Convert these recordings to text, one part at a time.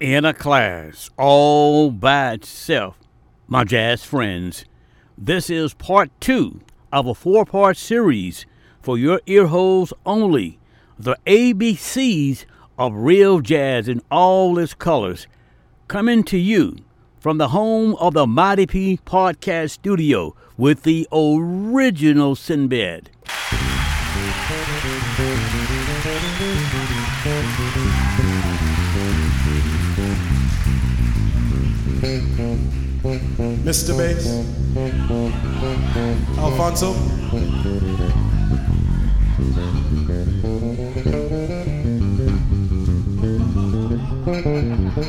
in a class all by itself, my jazz friends. This is part two of a four part series for your ear holes only. The ABCs of real jazz in all its colors, coming to you from the home of the Mighty P Podcast Studio with the original Sinbad. Mr. Bass, Alfonso.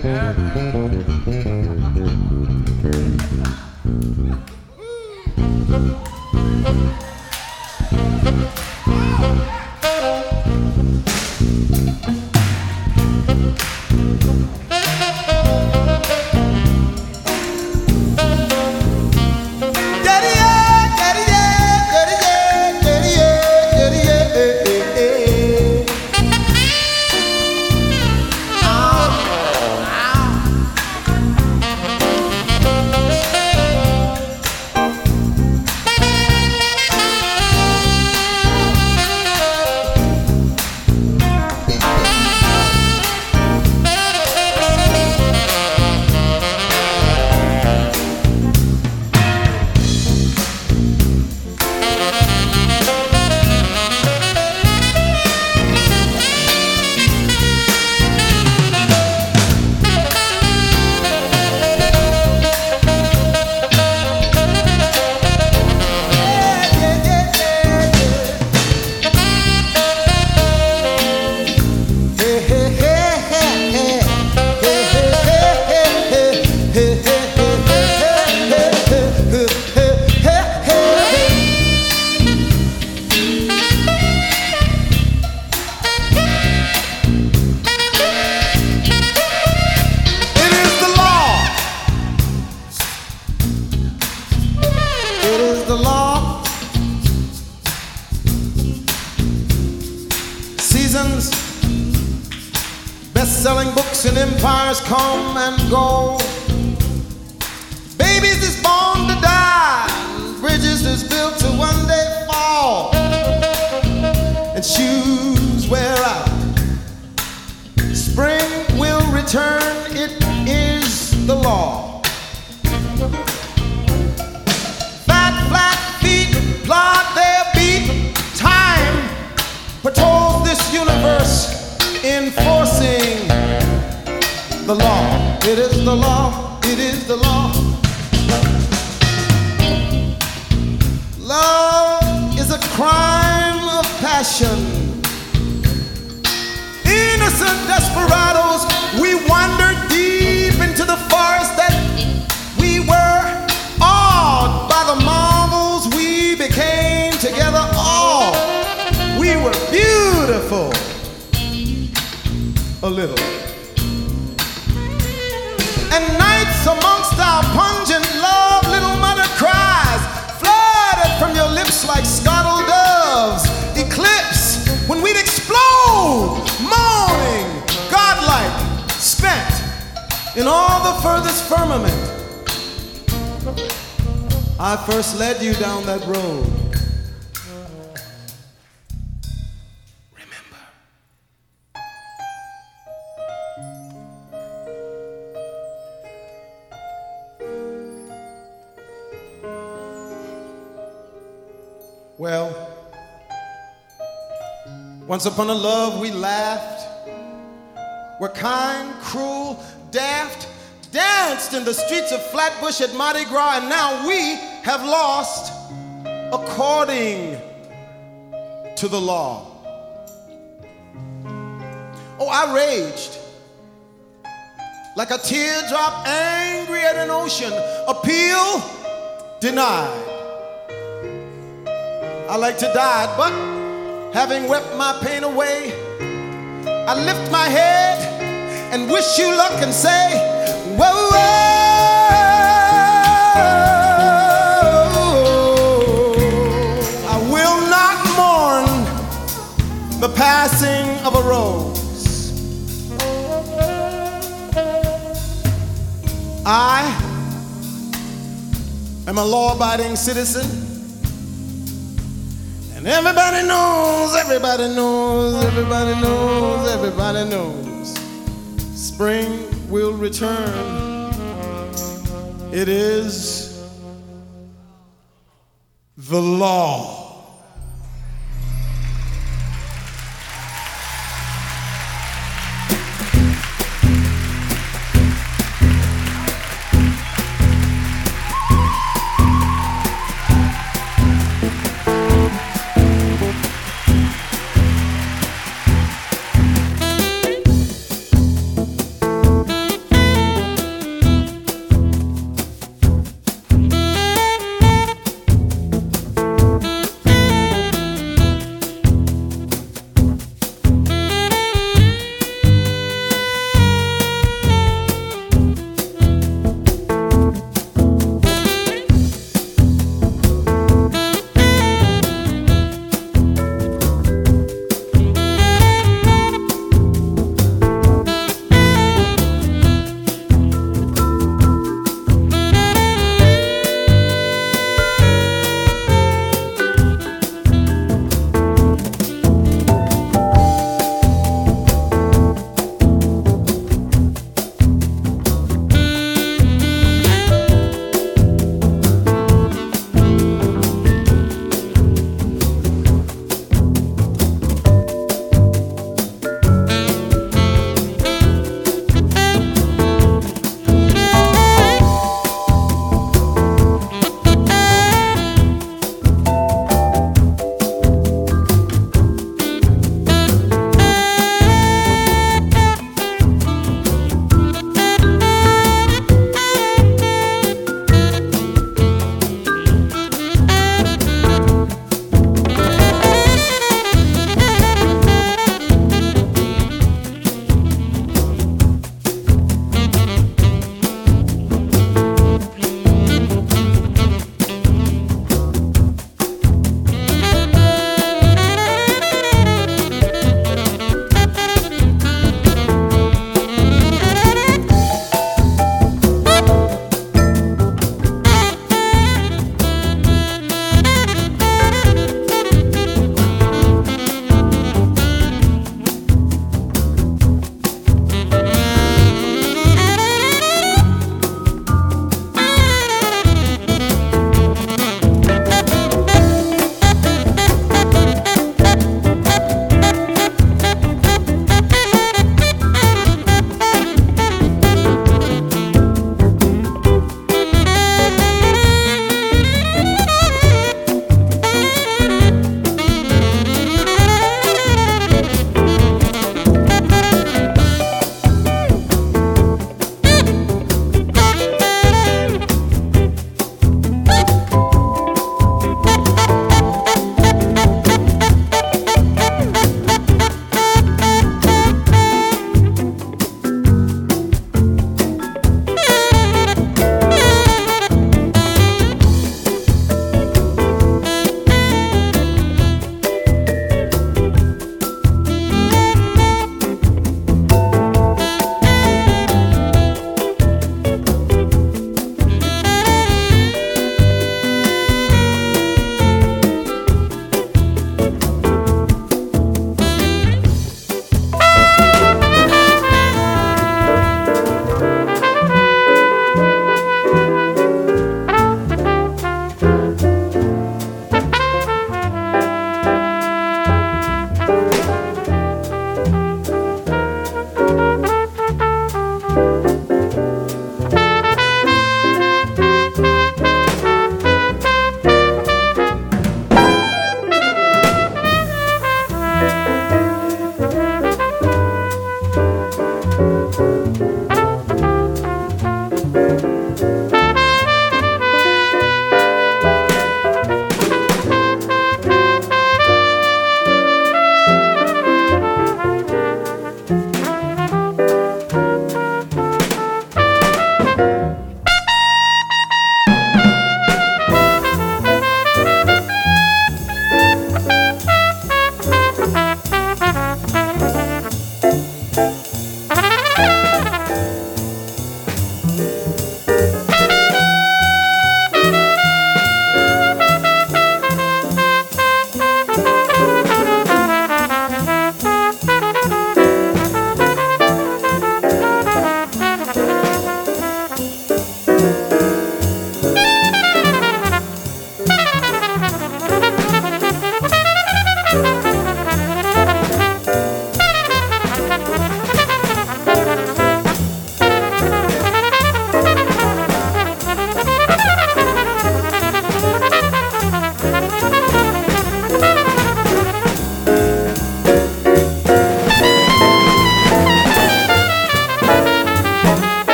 It furthest firmament. I first led you down that road. Remember. Well, once upon a love we laughed, We're kind, cruel, daft, danced in the streets of Flatbush at Mardi Gras, and now we have lost according to the law. Oh, I raged like a teardrop angry at an ocean, appeal denied. I like to die, but having wept my pain away, I lift my head and wish you luck and say, passing of a rose. I am a law abiding citizen. And everybody knows, everybody knows, everybody knows, everybody knows. Spring will return. It is the law.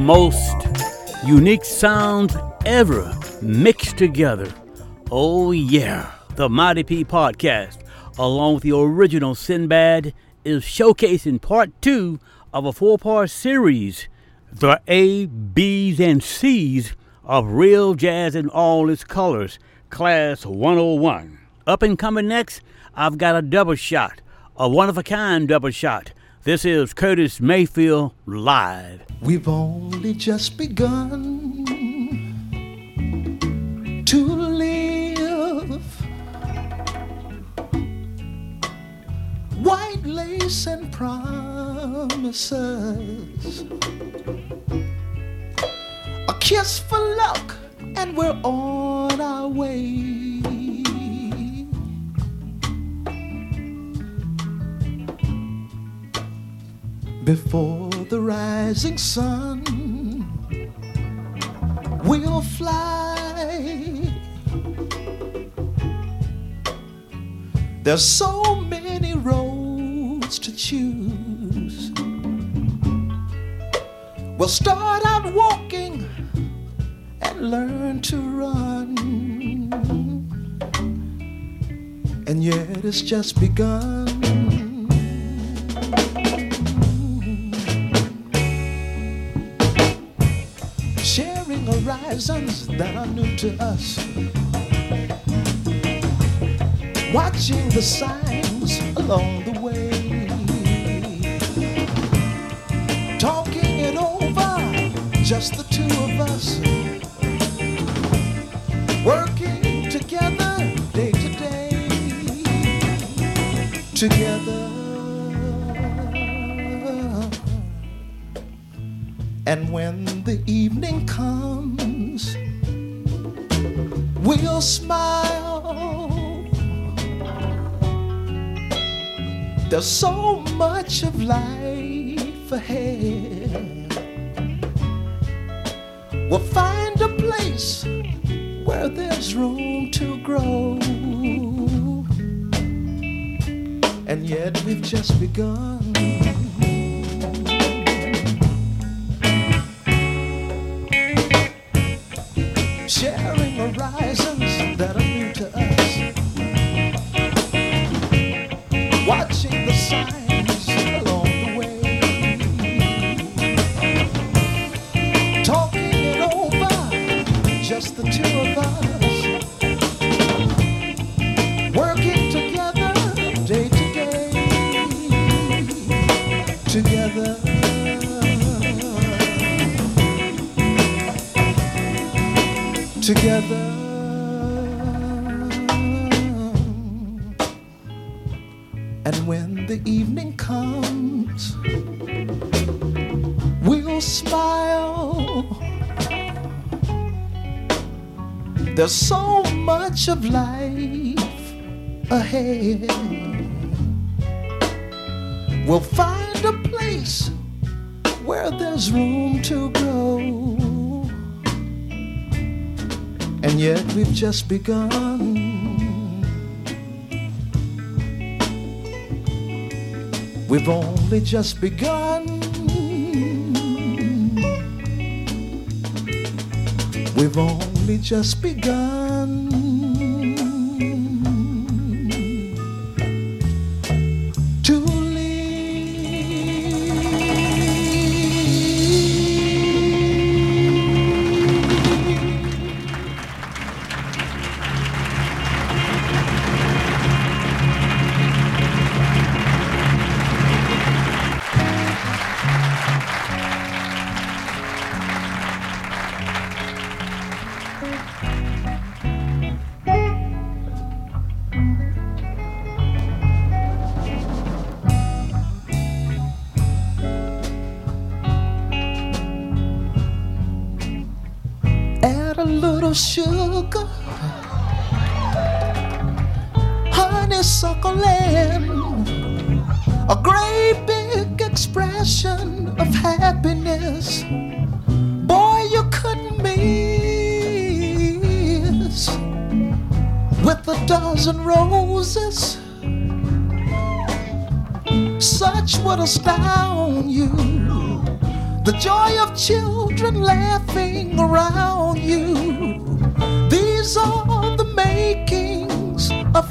Most unique sounds ever mixed together. Oh, yeah. The Mighty P podcast, along with the original Sinbad, is showcasing part two of a four part series the A, B's, and C's of real jazz in all its colors, Class 101. Up and coming next, I've got a double shot, a one of a kind double shot. This is Curtis Mayfield live. We've only just begun to live. White lace and promises. A kiss for luck, and we're on our way. Before the rising sun, we'll fly. There's so many roads to choose. We'll start out walking and learn to run. And yet it's just begun. Horizons that are new to us. Watching the signs along the way. Talking it over, just the two of us. Working together day to day. Together. And when the evening comes, we'll smile. There's so much of life ahead. We'll find a place where there's room to grow. And yet we've just begun. Of life ahead. We'll find a place where there's room to grow. And yet we've just begun. We've only just begun. We've only just begun.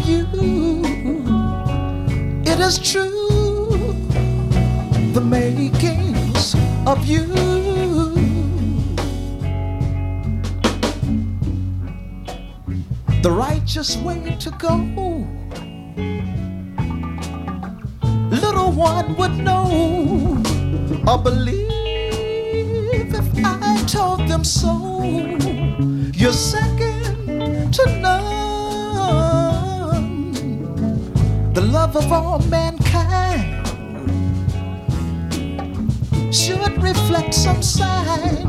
You. It is true, the makings of you. The righteous way to go. Little one would know or believe All mankind should reflect some sign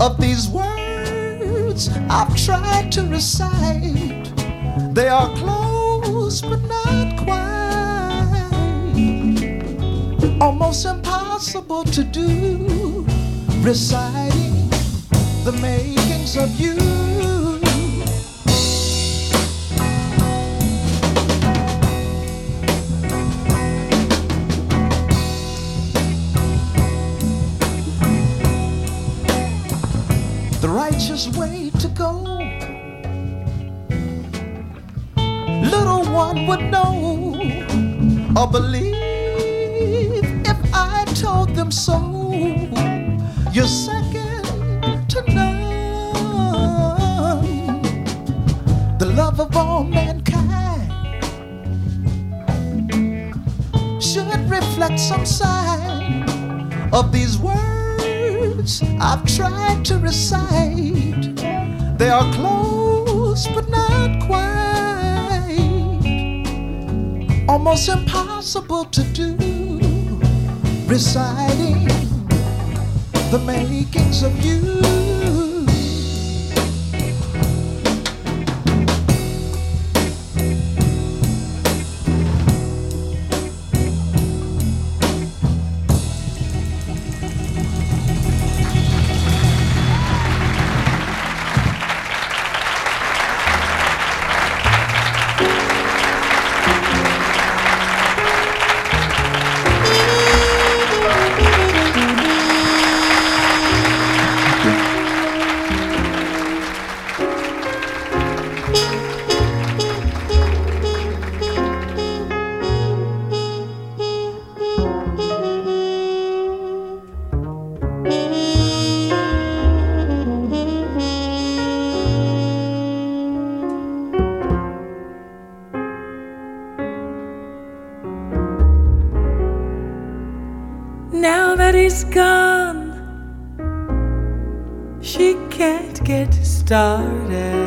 of these words I've tried to recite. They are close but not quite. Almost impossible to do reciting the makings of you. Righteous way to go. Little one would know or believe if I told them so. You're second to none. The love of all mankind should reflect some sign of these I've tried to recite. They are close but not quite. Almost impossible to do. Reciting the makings of you. Started.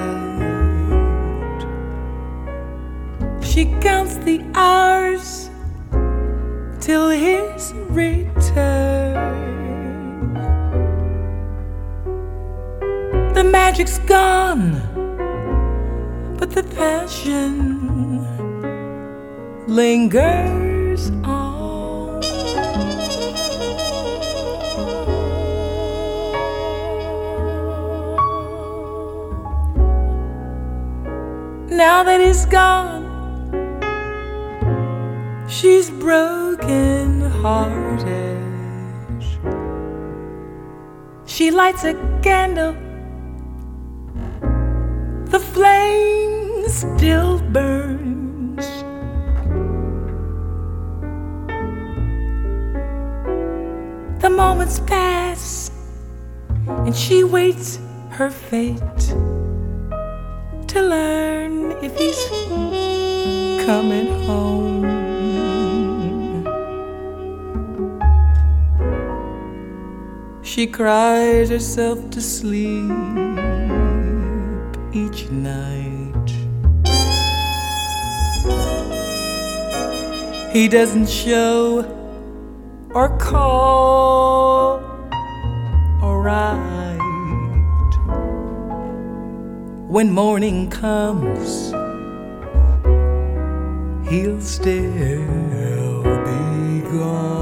She lights a candle, the flame still burns. The moments pass, and she waits her fate to learn if he's coming home. She cries herself to sleep each night. He doesn't show or call or write. When morning comes, he'll still be gone.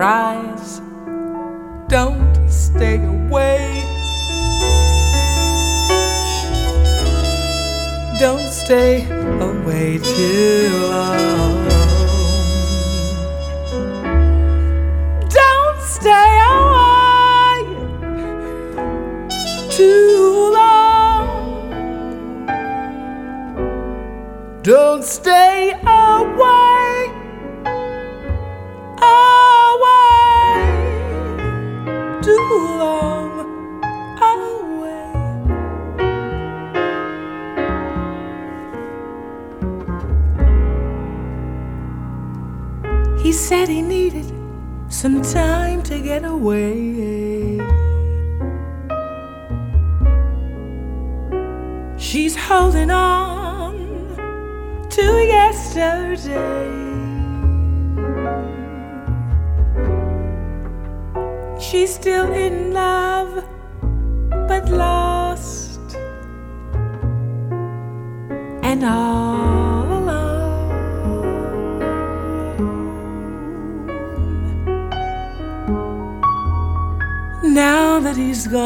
Cries, Don't stay away. don't stay away too long. Don't stay away too long. Don't stay said he needed some time to get away. She's holding on to yesterday. She's still in love, but lost and all that he's gone.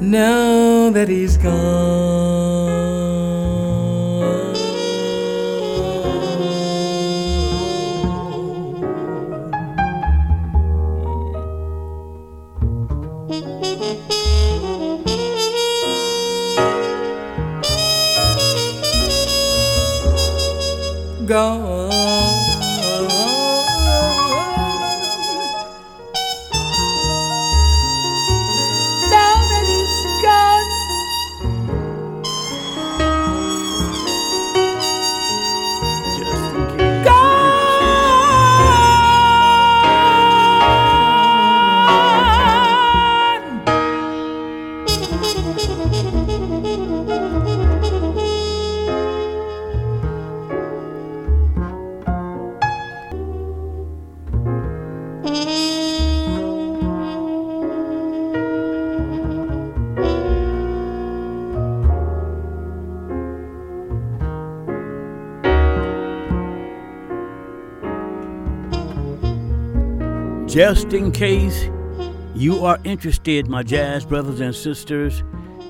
Now that he's gone. Just in case you are interested, my jazz brothers and sisters,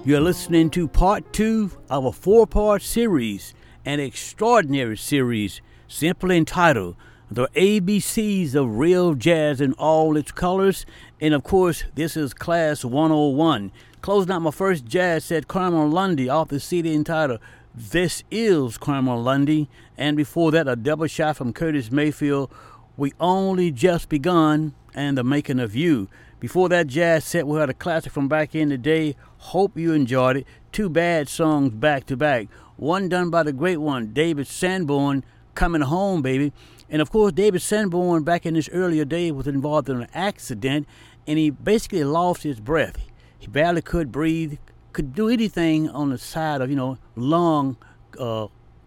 you're listening to part two of a four part series, an extraordinary series simply entitled The ABCs of Real Jazz in All Its Colors. And of course, this is Class 101. Closing out my first jazz set, Carmen Lundy off the CD entitled This Is Carmen Lundy. And before that, a double shot from Curtis Mayfield we only just begun and the making of you. Before that jazz set, we had a classic from back in the day. Hope you enjoyed it. Two bad songs back to back. One done by the great one, David Sanborn, Coming Home, baby. And of course, David Sanborn, back in his earlier day, was involved in an accident and he basically lost his breath. He barely could breathe, could do anything on the side of, you know, lung uh,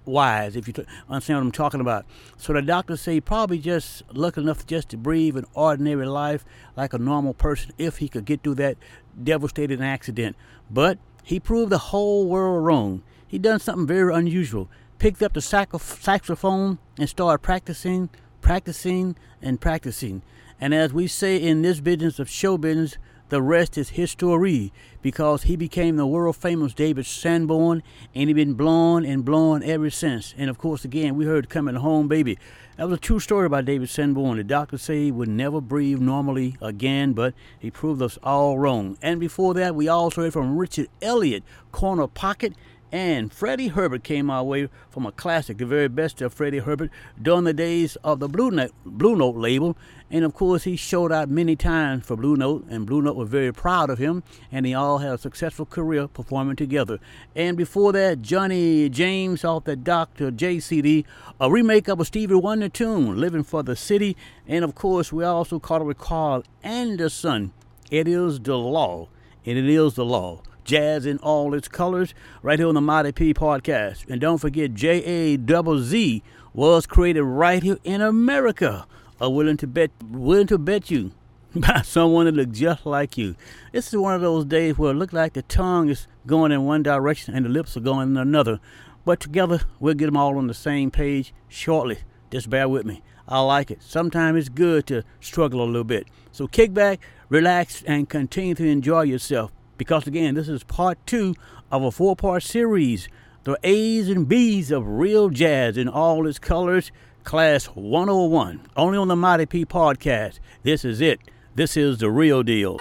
wise, if you t- understand what I'm talking about. So the doctors say probably just lucky enough just to breathe an ordinary life like a normal person if he could get through that devastating accident. But he proved the whole world wrong. He done something very unusual. Picked up the sax- saxophone and started practicing, practicing, and practicing. And as we say in this business of show business, the rest is history because he became the world famous David Sanborn and he been blowing and blowing ever since. And of course, again, we heard Coming Home Baby. That was a true story about David Sanborn. The doctors say he would never breathe normally again, but he proved us all wrong. And before that, we also heard from Richard Elliot, Corner Pocket. And Freddie Hubbard came our way from a classic, the very best of Freddie Hubbard, during the days of the Blue Note, Blue Note label. And of course, he showed out many times for Blue Note, and Blue Note was very proud of him, and they all had a successful career performing together. And before that, Johnny James off the Dr. J CD, a remake of a Stevie Wonder tune, Living for the City. And of course, we also caught it with Carl Anderson. It is the law, and it is the law jazz in all its colors, right here on the Mighty P podcast. And don't forget, J A double Z was created right here in America. Are willing to bet, willing to bet you by someone that looks just like you. This is one of those days where it looks like the tongue is going in one direction and the lips are going in another. But together, we'll get them all on the same page shortly. Just bear with me. I like it. Sometimes it's good to struggle a little bit. So kick back, relax, and continue to enjoy yourself. Because again, this is part two of a four part series the A's and B's of real jazz in all its colors, class 101, only on the Mighty P podcast. This is it. This is the real deal.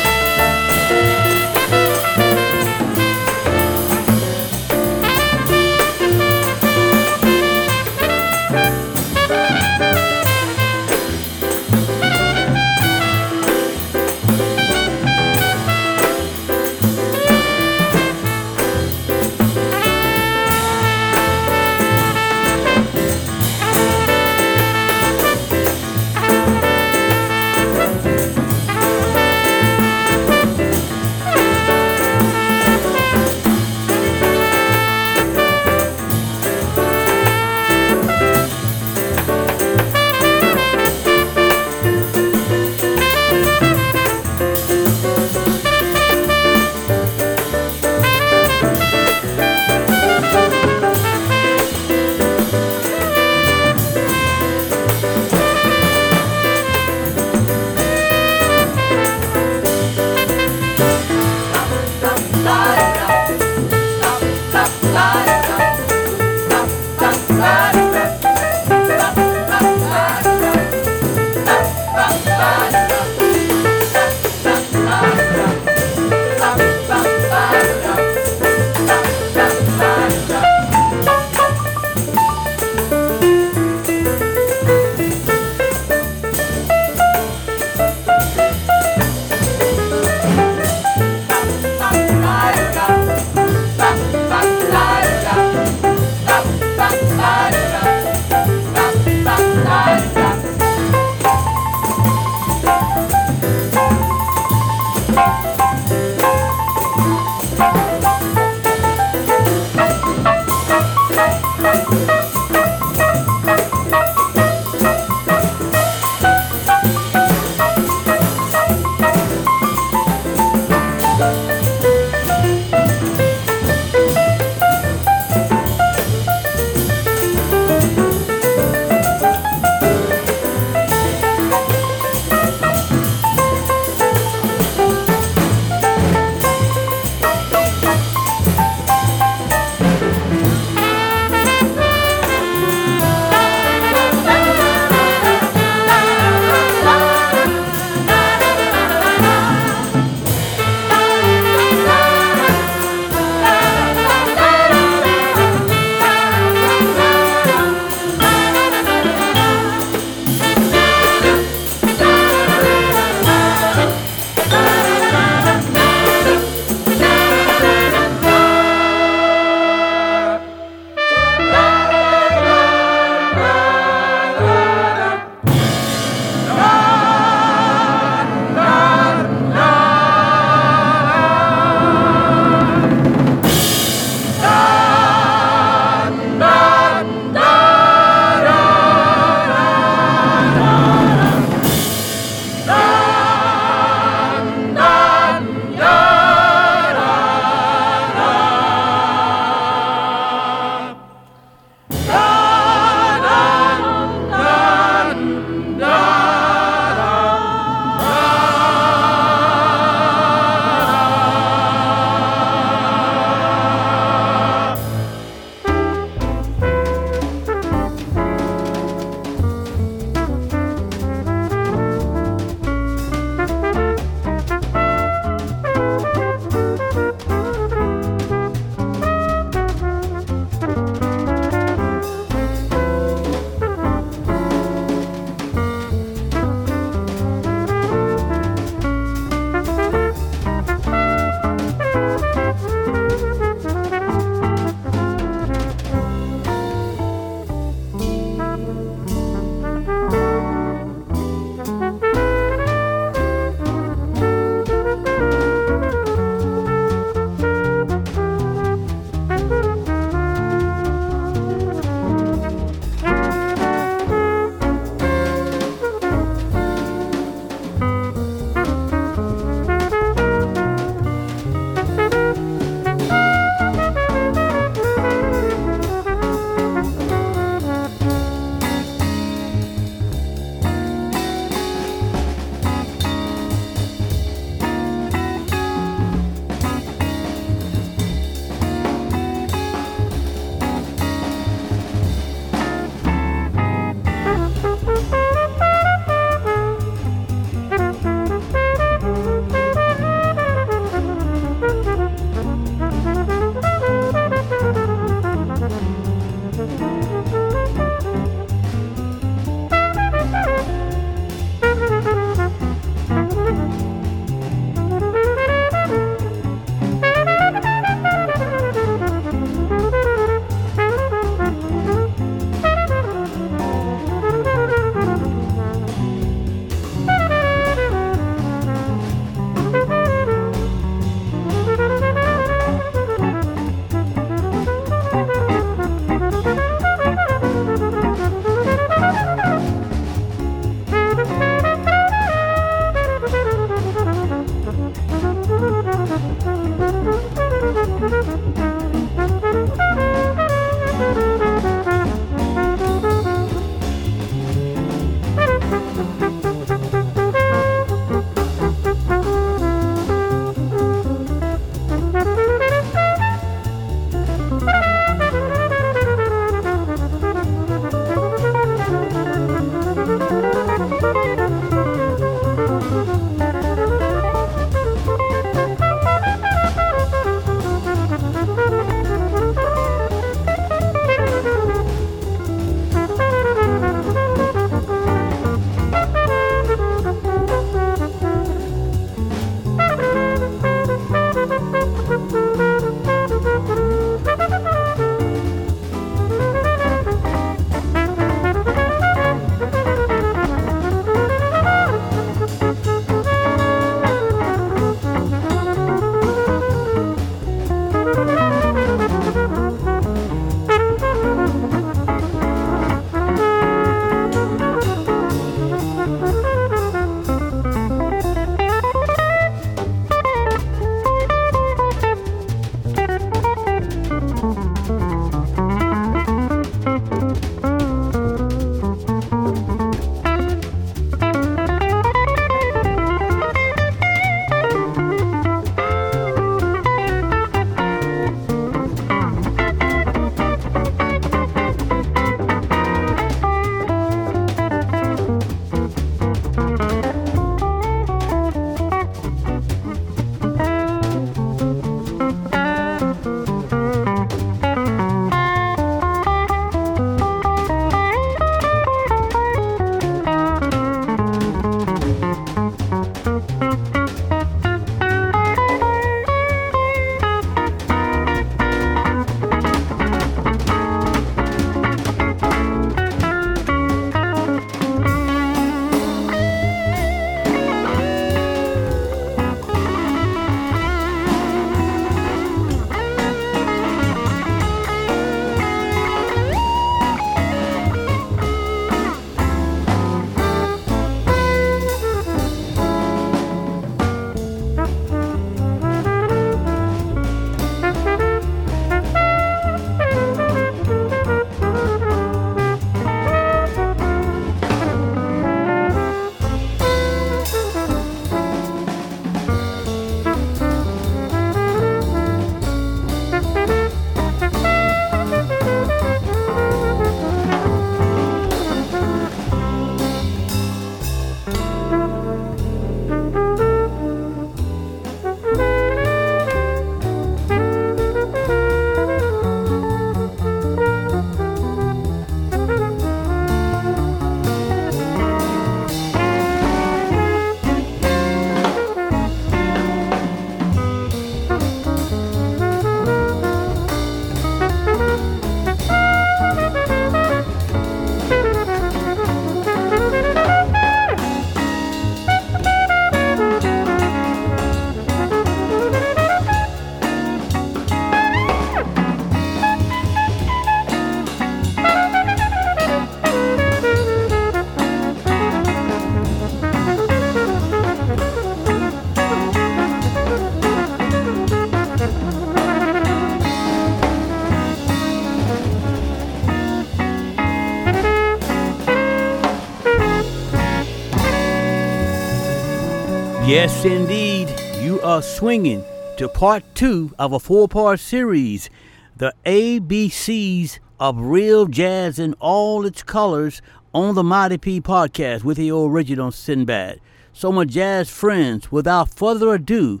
Yes, indeed. You are swinging to part two of a four part series, The ABCs of Real Jazz in All Its Colors on the Mighty P podcast with the original Sinbad. So, my jazz friends, without further ado,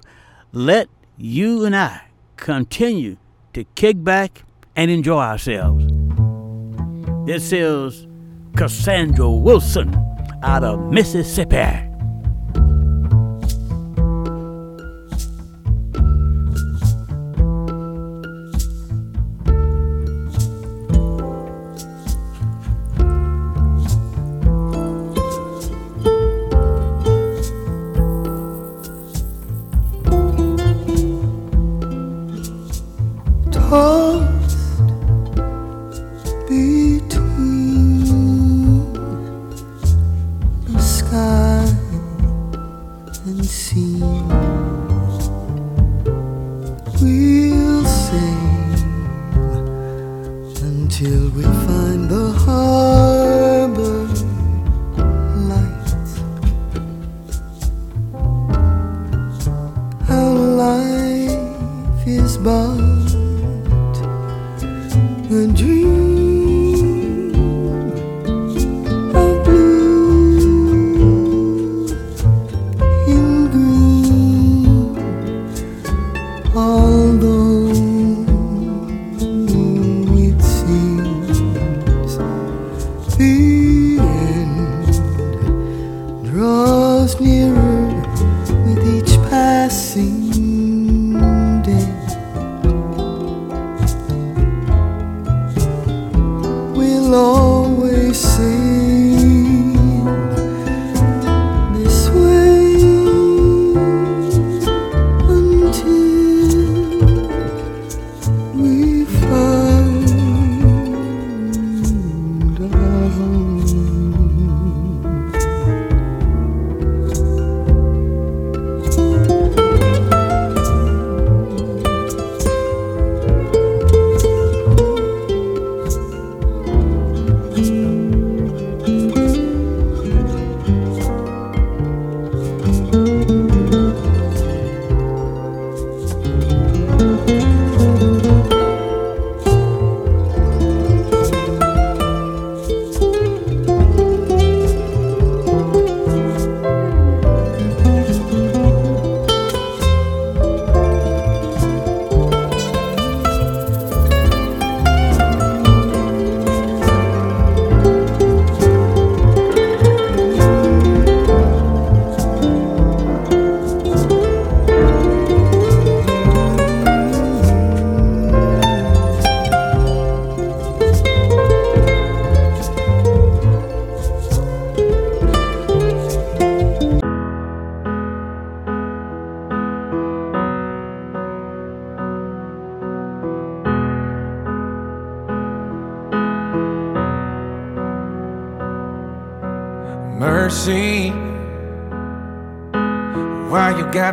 let you and I continue to kick back and enjoy ourselves. This is Cassandra Wilson out of Mississippi.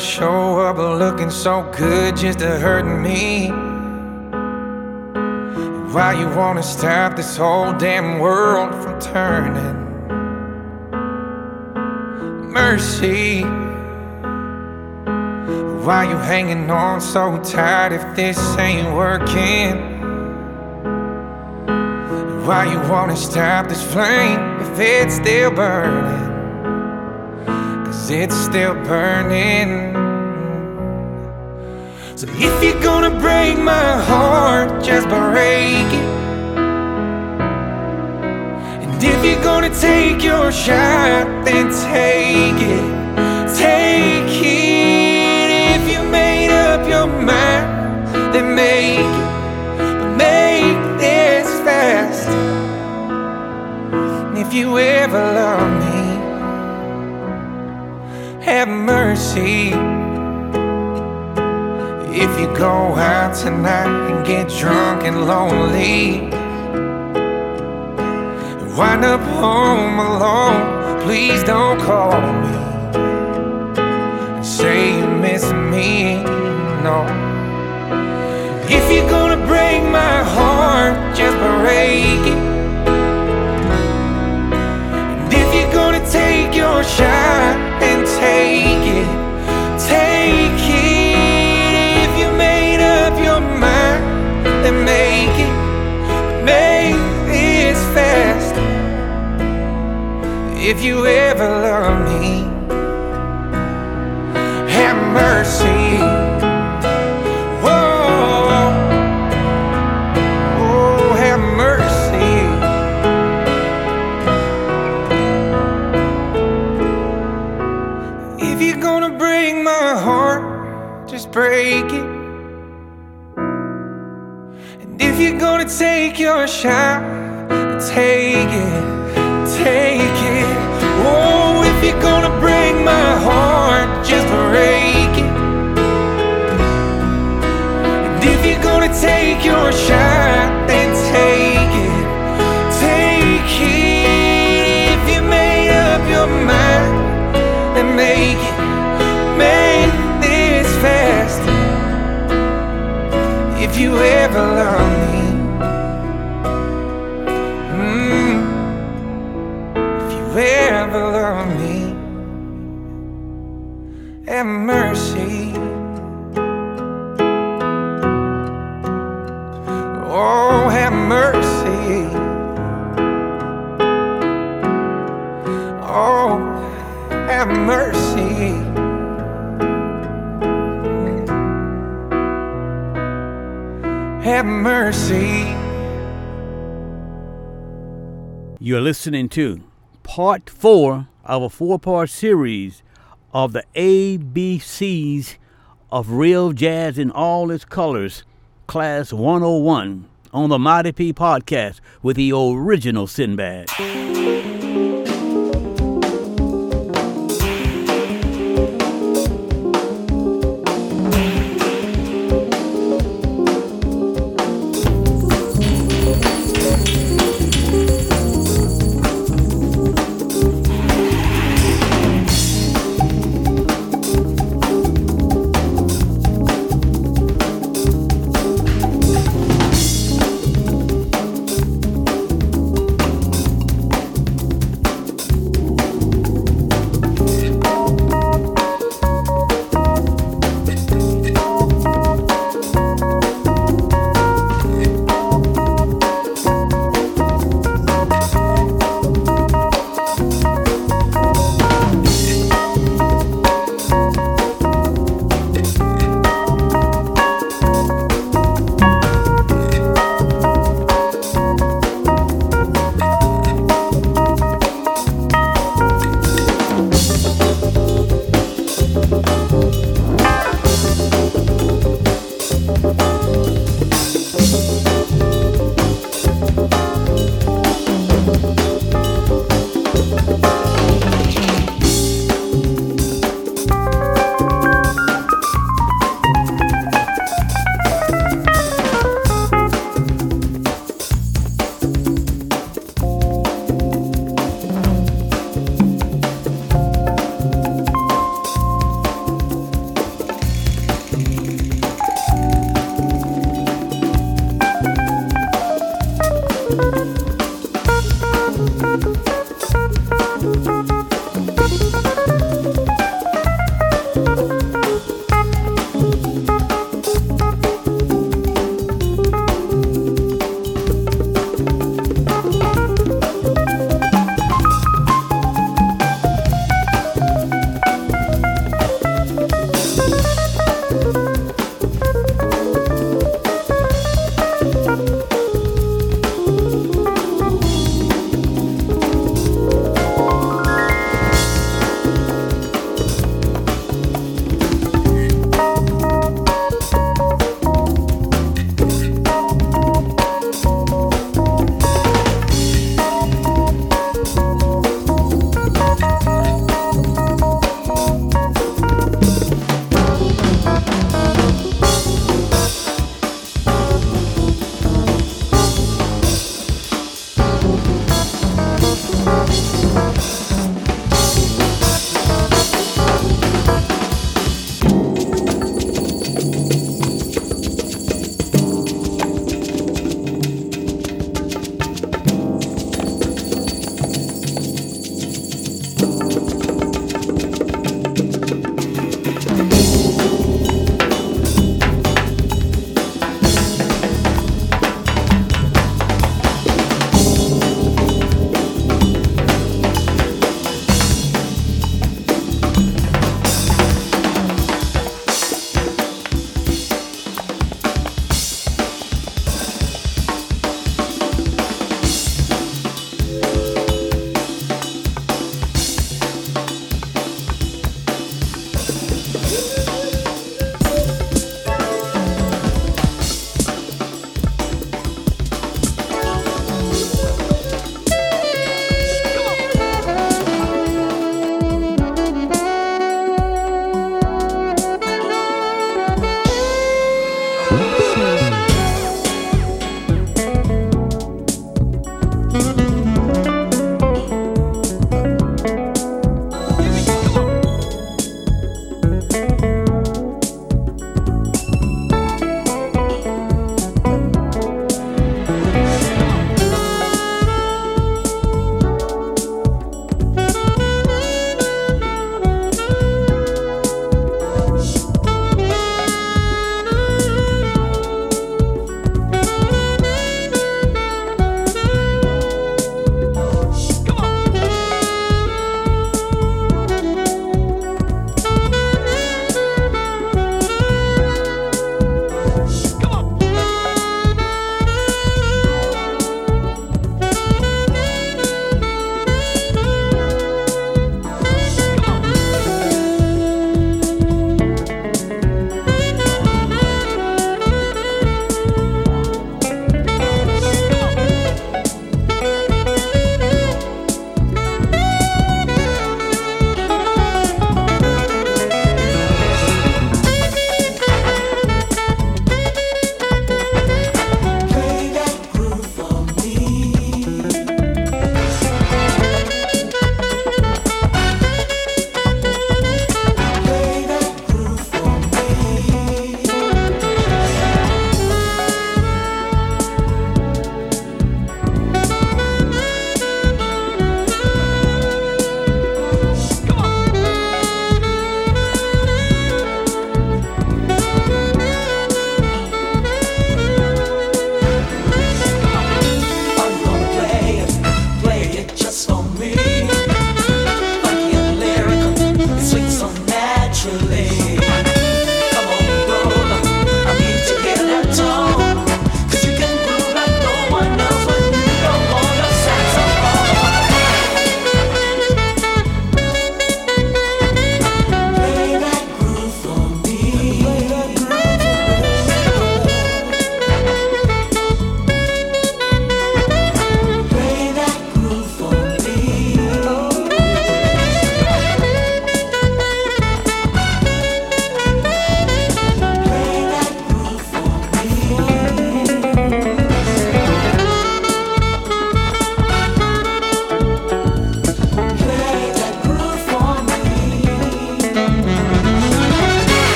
Show up looking so good just to hurt me? Why you wanna stop this whole damn world from turning? Mercy. Why you hanging on so tight if this ain't working? Why you wanna stop this flame if it's still burning? Cause it's still burning. If you're gonna break my heart, just break it. And if you're gonna take your shot, then take it. Take it. If you made up your mind, then make it. Make this fast. And if you ever love me have mercy. You go out tonight and get drunk and lonely, wind up home alone, please don't call me and say you miss me. No. If you're gonna if you ever love me, have mercy. Oh, oh, have mercy. If you're gonna break my heart, just break it. And if you're gonna take your shot, just break mercy. You're listening to part four of a four part series of the ABCs of Real Jazz in all its colors, Class 101, on the Mighty P podcast with the original Sinbad.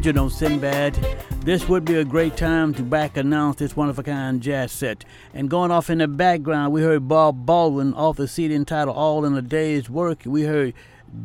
Original Sinbad. This would be a great time to back announce this one of a kind jazz set. And going off in the background, we heard Bob Baldwin off the CD entitled All in a Day's Work. We heard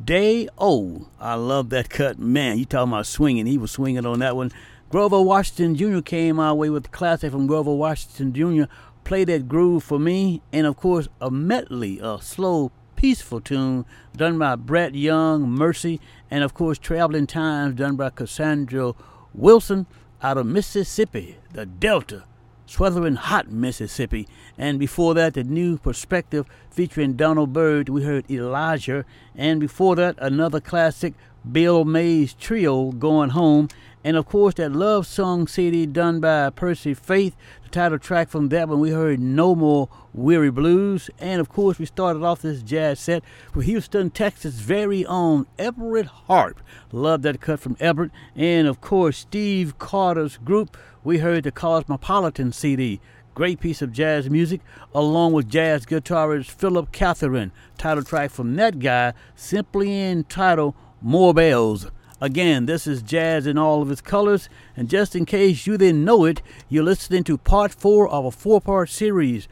Day O. I love that cut. Man, you talking about swinging. He was swinging on that one. Grover Washington Jr. came our way with the classic from Grover Washington Jr. Play that groove for me. And of course, a medley, a slow, peaceful tune done by Brett Young, Mercy, and of course, Traveling Times done by Cassandra Wilson out of Mississippi, the Delta sweltering hot Mississippi. And before that, the new perspective featuring Donald Byrd, we heard Elijah. And before that, another classic, Bill Mays Trio, Going Home. And of course, that love song CD done by Percy Faith. The title track from that one, we heard No More Weary Blues. And of course, we started off this jazz set with Houston, Texas' very own Everette Harp. Love that cut from Everette. And of course, Steve Carter's group we heard the Cosmopolitan CD, great piece of jazz music, along with jazz guitarist Philip Catherine. Title track from that guy, simply entitled More Bells. Again, this is jazz in all of its colors, and just in case you didn't know it, you're listening to part four of a four part series.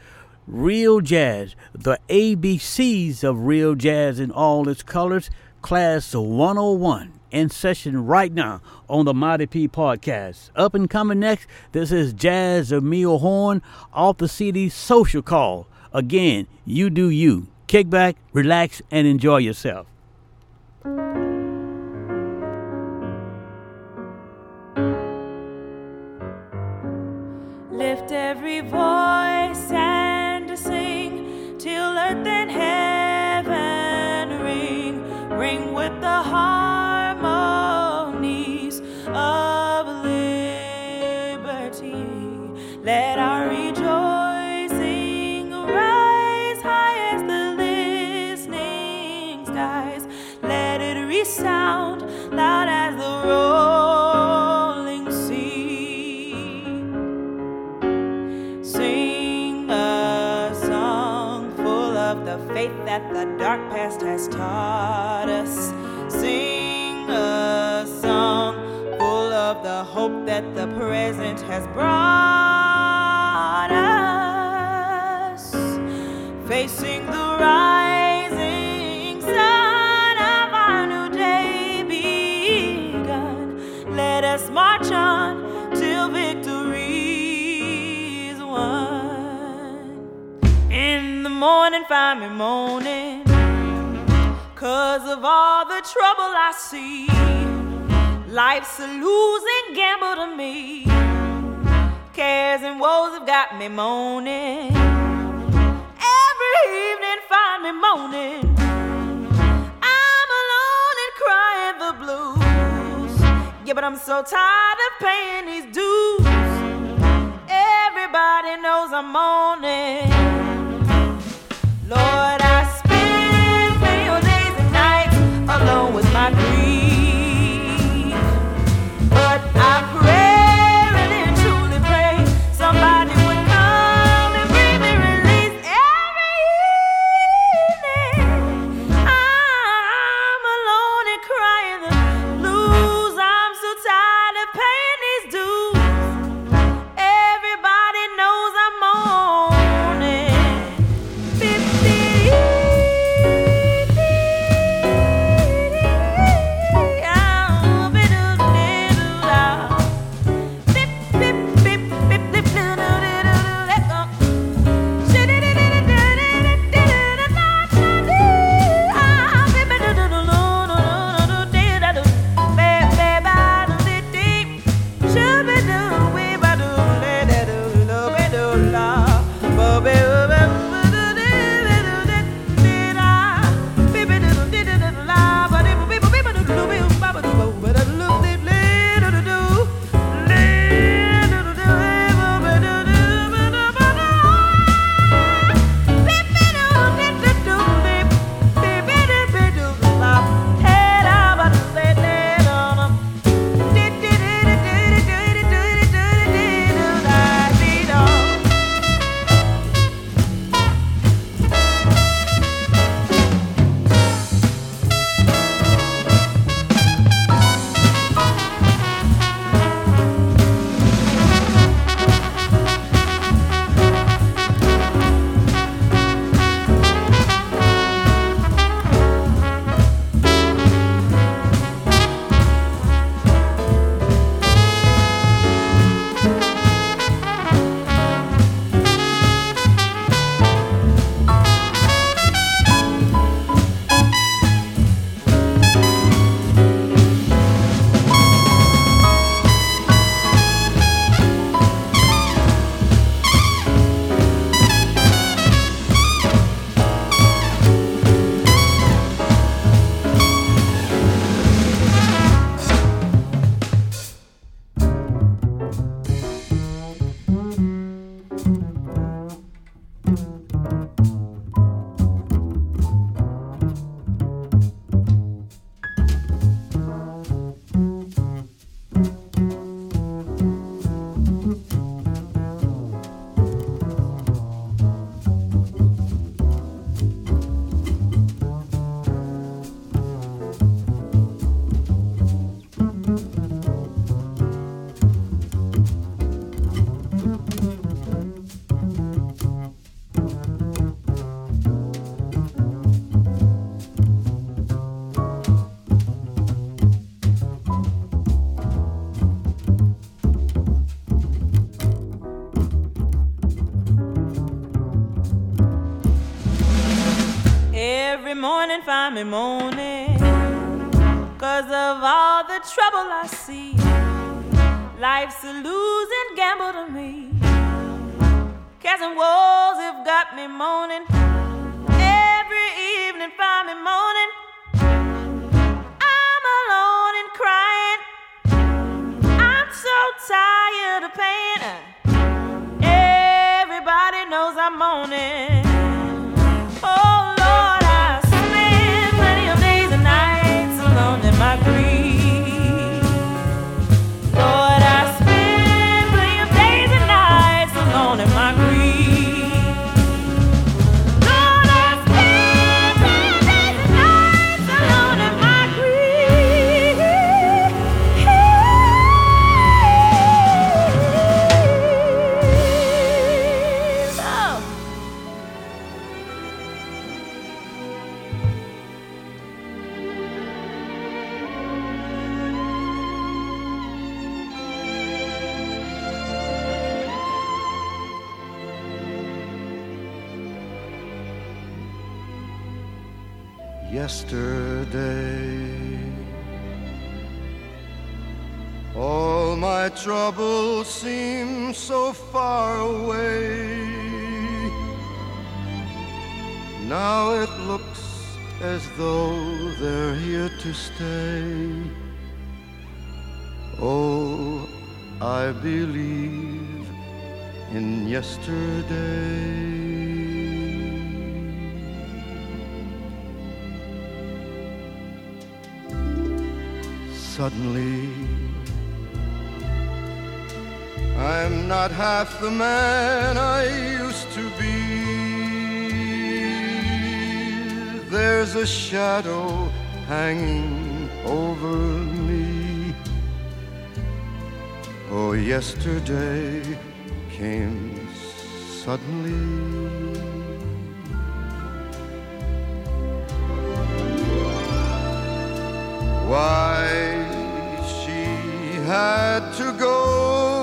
Real Jazz, the ABCs of Real Jazz in all its colors, Class 101 in session right now on the Mighty P podcast. Up and coming next, this is Jazzmeia Horn off the CD Social Call. Again, you do you. Kick back, relax, and enjoy yourself. Lift every voice and sing till earth and heaven ring, ring with the harmonies of liberty. Let our rejoicing rise high as the listening skies. Let it resound dark past has taught us. Sing a song full of the hope that the present has brought us. Facing the rising sun of our new day begun. Let us march on till victory is won. In the morning, find me moaning. Cause of all the trouble I see. Life's a losing gamble to me. Cares and woes have got me moaning. Every evening, find me moaning. I'm alone and crying the blues. Yeah, but I'm so tired of paying these dues. Everybody knows I'm moaning. Lord, me moaning. Cause of all the trouble I see. Life's a losing gamble to me. Cares and woes have got me moaning. Every evening find me moaning. All my troubles seem so far away. Now it looks as though they're here to stay. Oh, I believe in yesterday. suddenly. I'm not half the man I used to be. There's a shadow hanging over me. Oh, yesterday came suddenly. Why she had to go.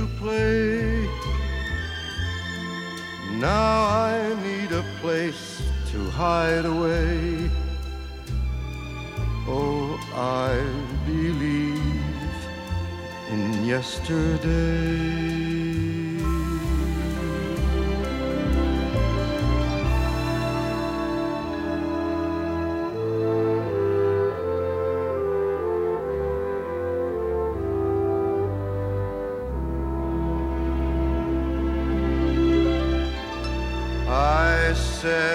to play. Now I need a place to hide away. Oh, I believe in yesterday.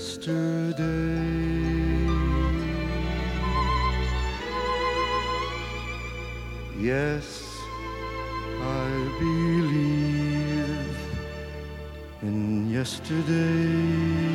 Yesterday. Yes, I believe in yesterday.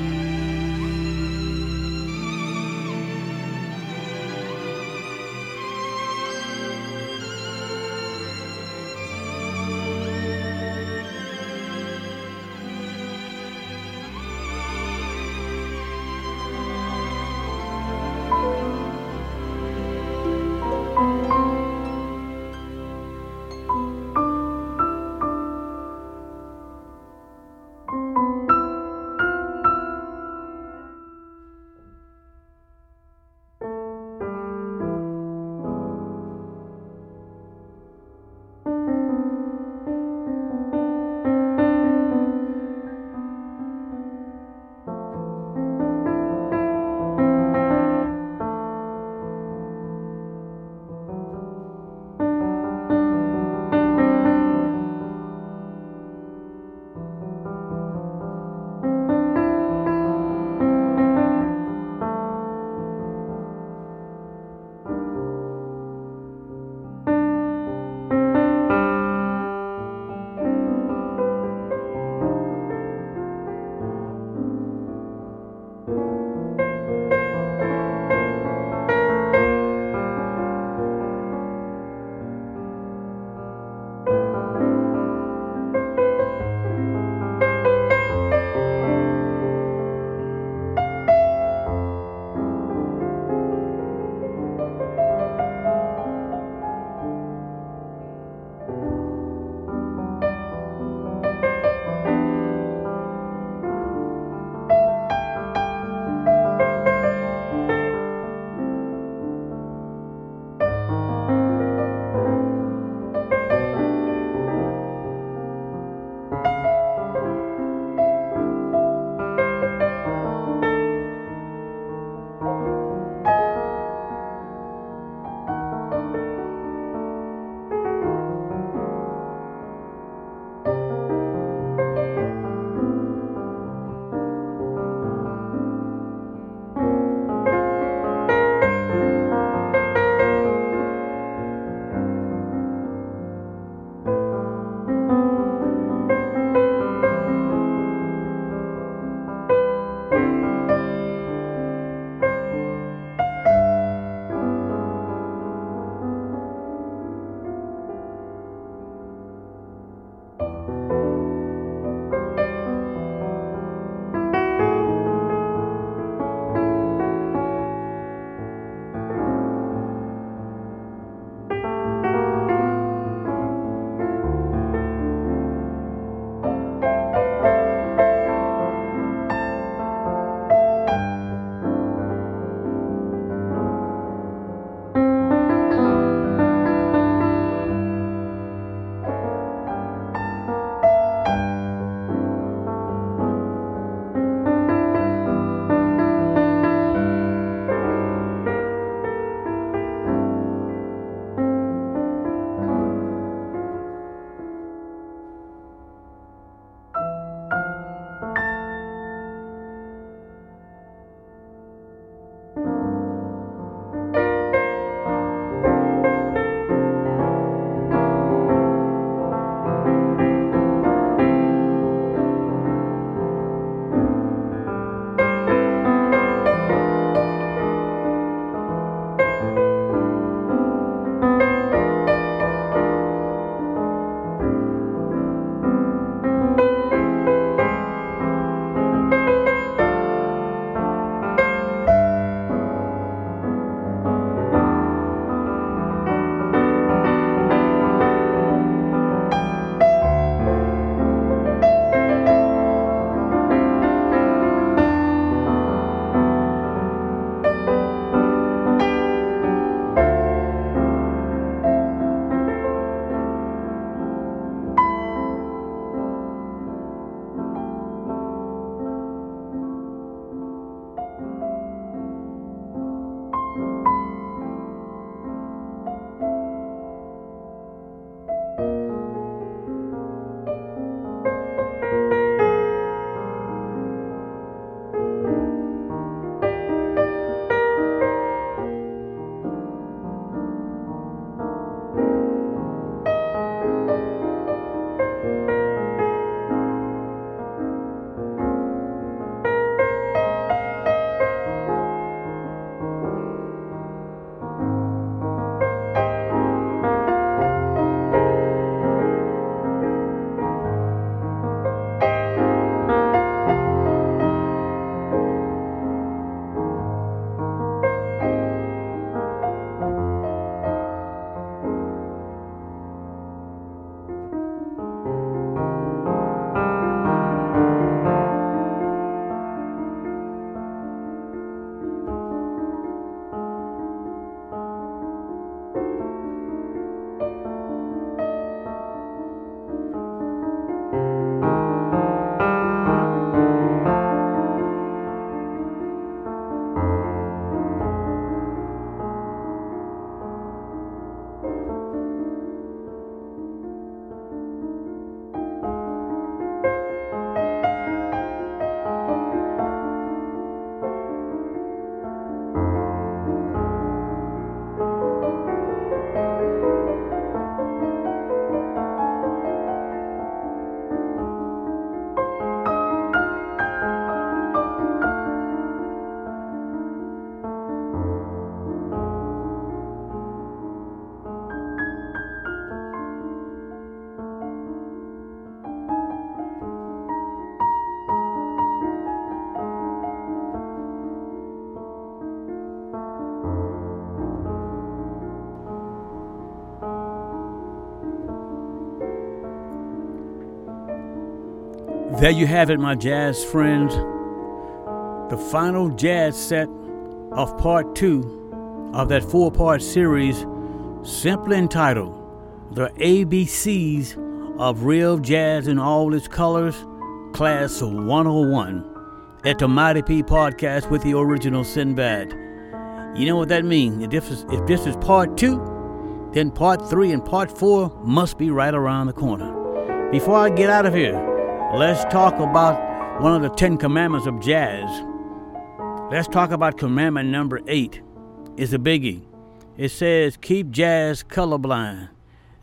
There you have it, my jazz friends. The final jazz set of part two of that four part series, simply entitled The ABCs of Real Jazz in All Its Colors, Class 101, at the Mighty P podcast with the original Sinbad. You know what that means? If this is, if this is part two, then part three and part four must be right around the corner. Before I get out of here, Let's talk about one of the Ten Commandments of jazz. Let's talk about commandment number eight. It's a biggie. It says, keep jazz colorblind.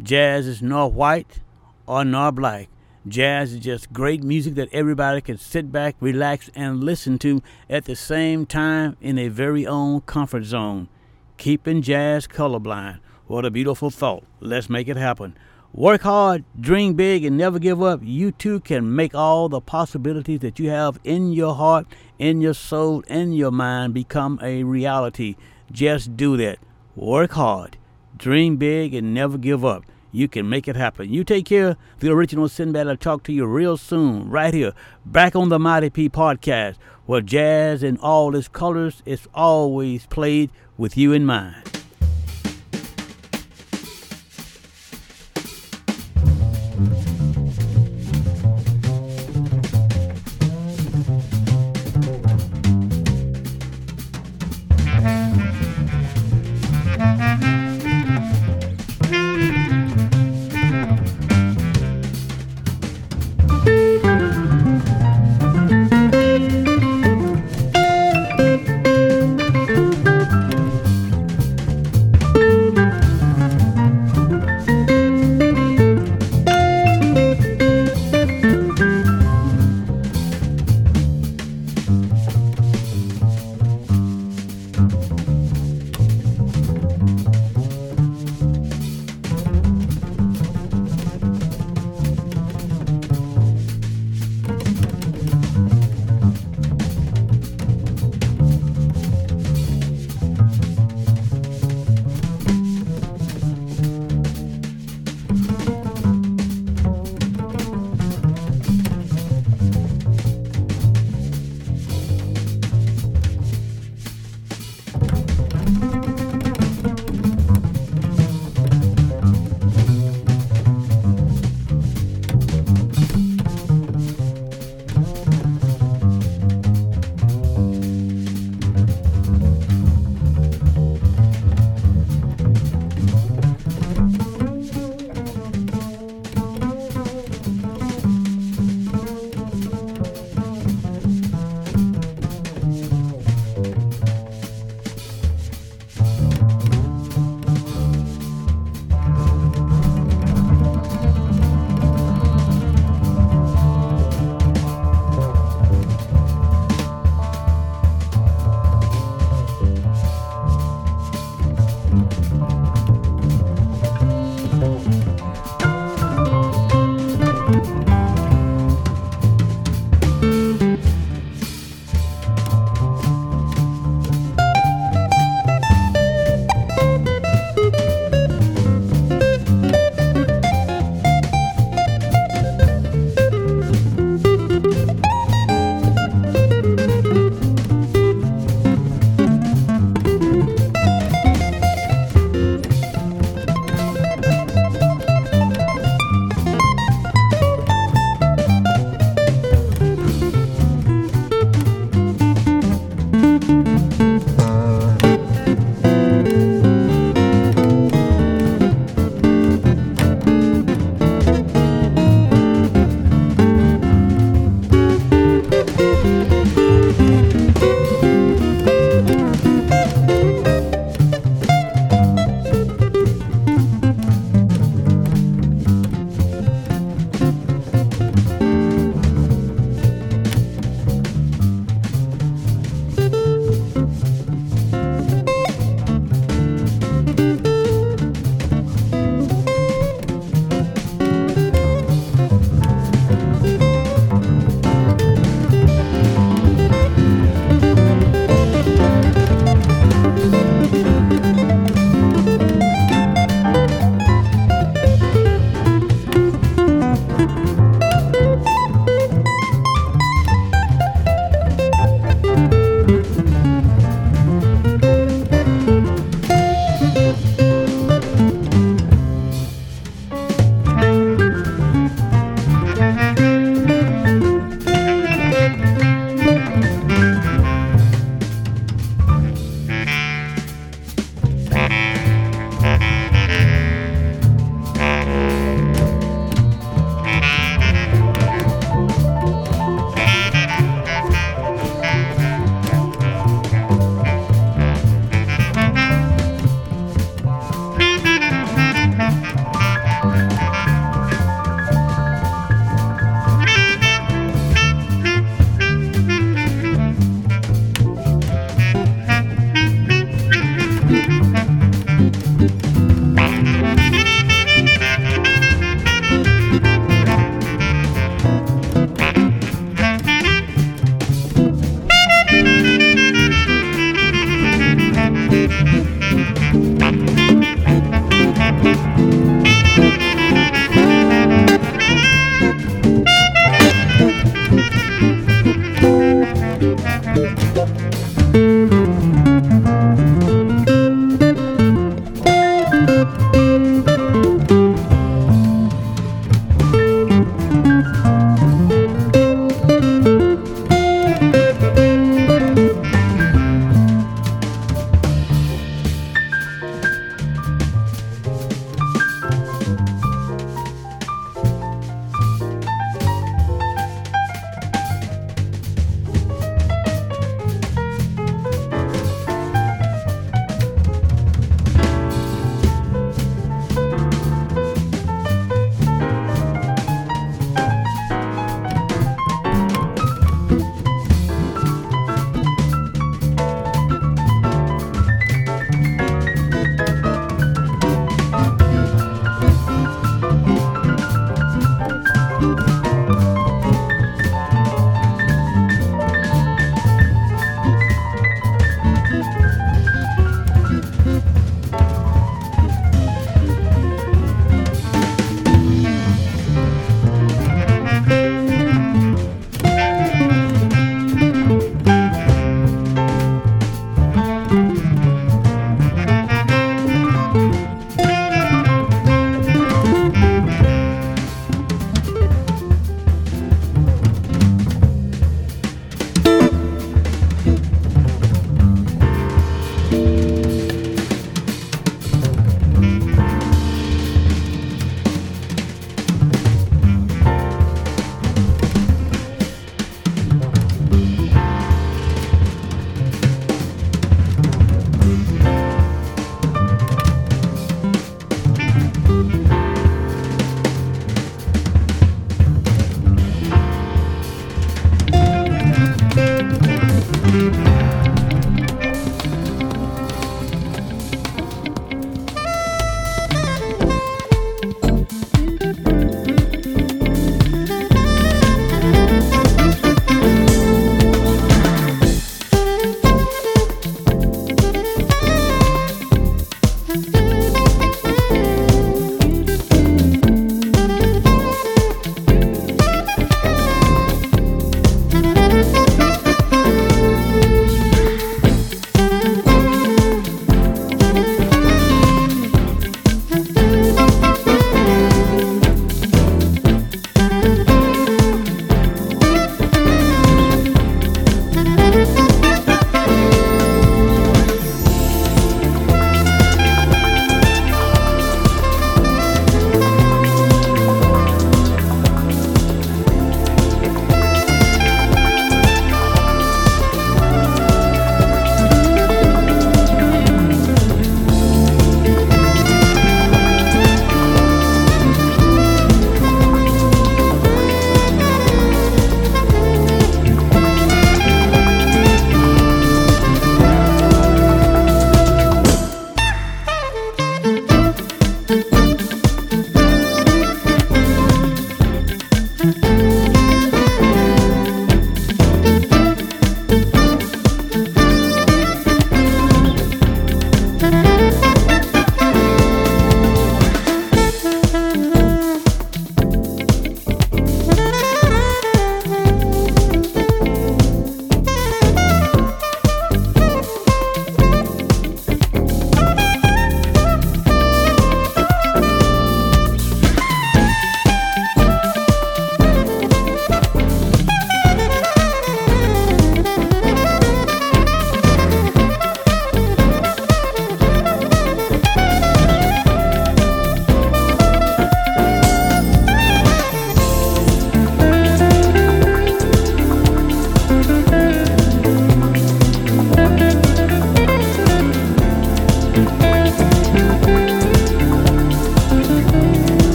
Jazz is nor white or nor black. Jazz is just great music that everybody can sit back, relax, and listen to at the same time in their very own comfort zone. Keeping jazz colorblind. What a beautiful thought. Let's make it happen. Work hard, dream big, and never give up. You too can make all the possibilities that you have in your heart, in your soul, in your mind become a reality. Just do that. Work hard, dream big, and never give up. You can make it happen. You take care. The original Sinbad. I'll talk to you real soon, right here, back on the Mighty P podcast, where jazz in all its colors is always played with you in mind.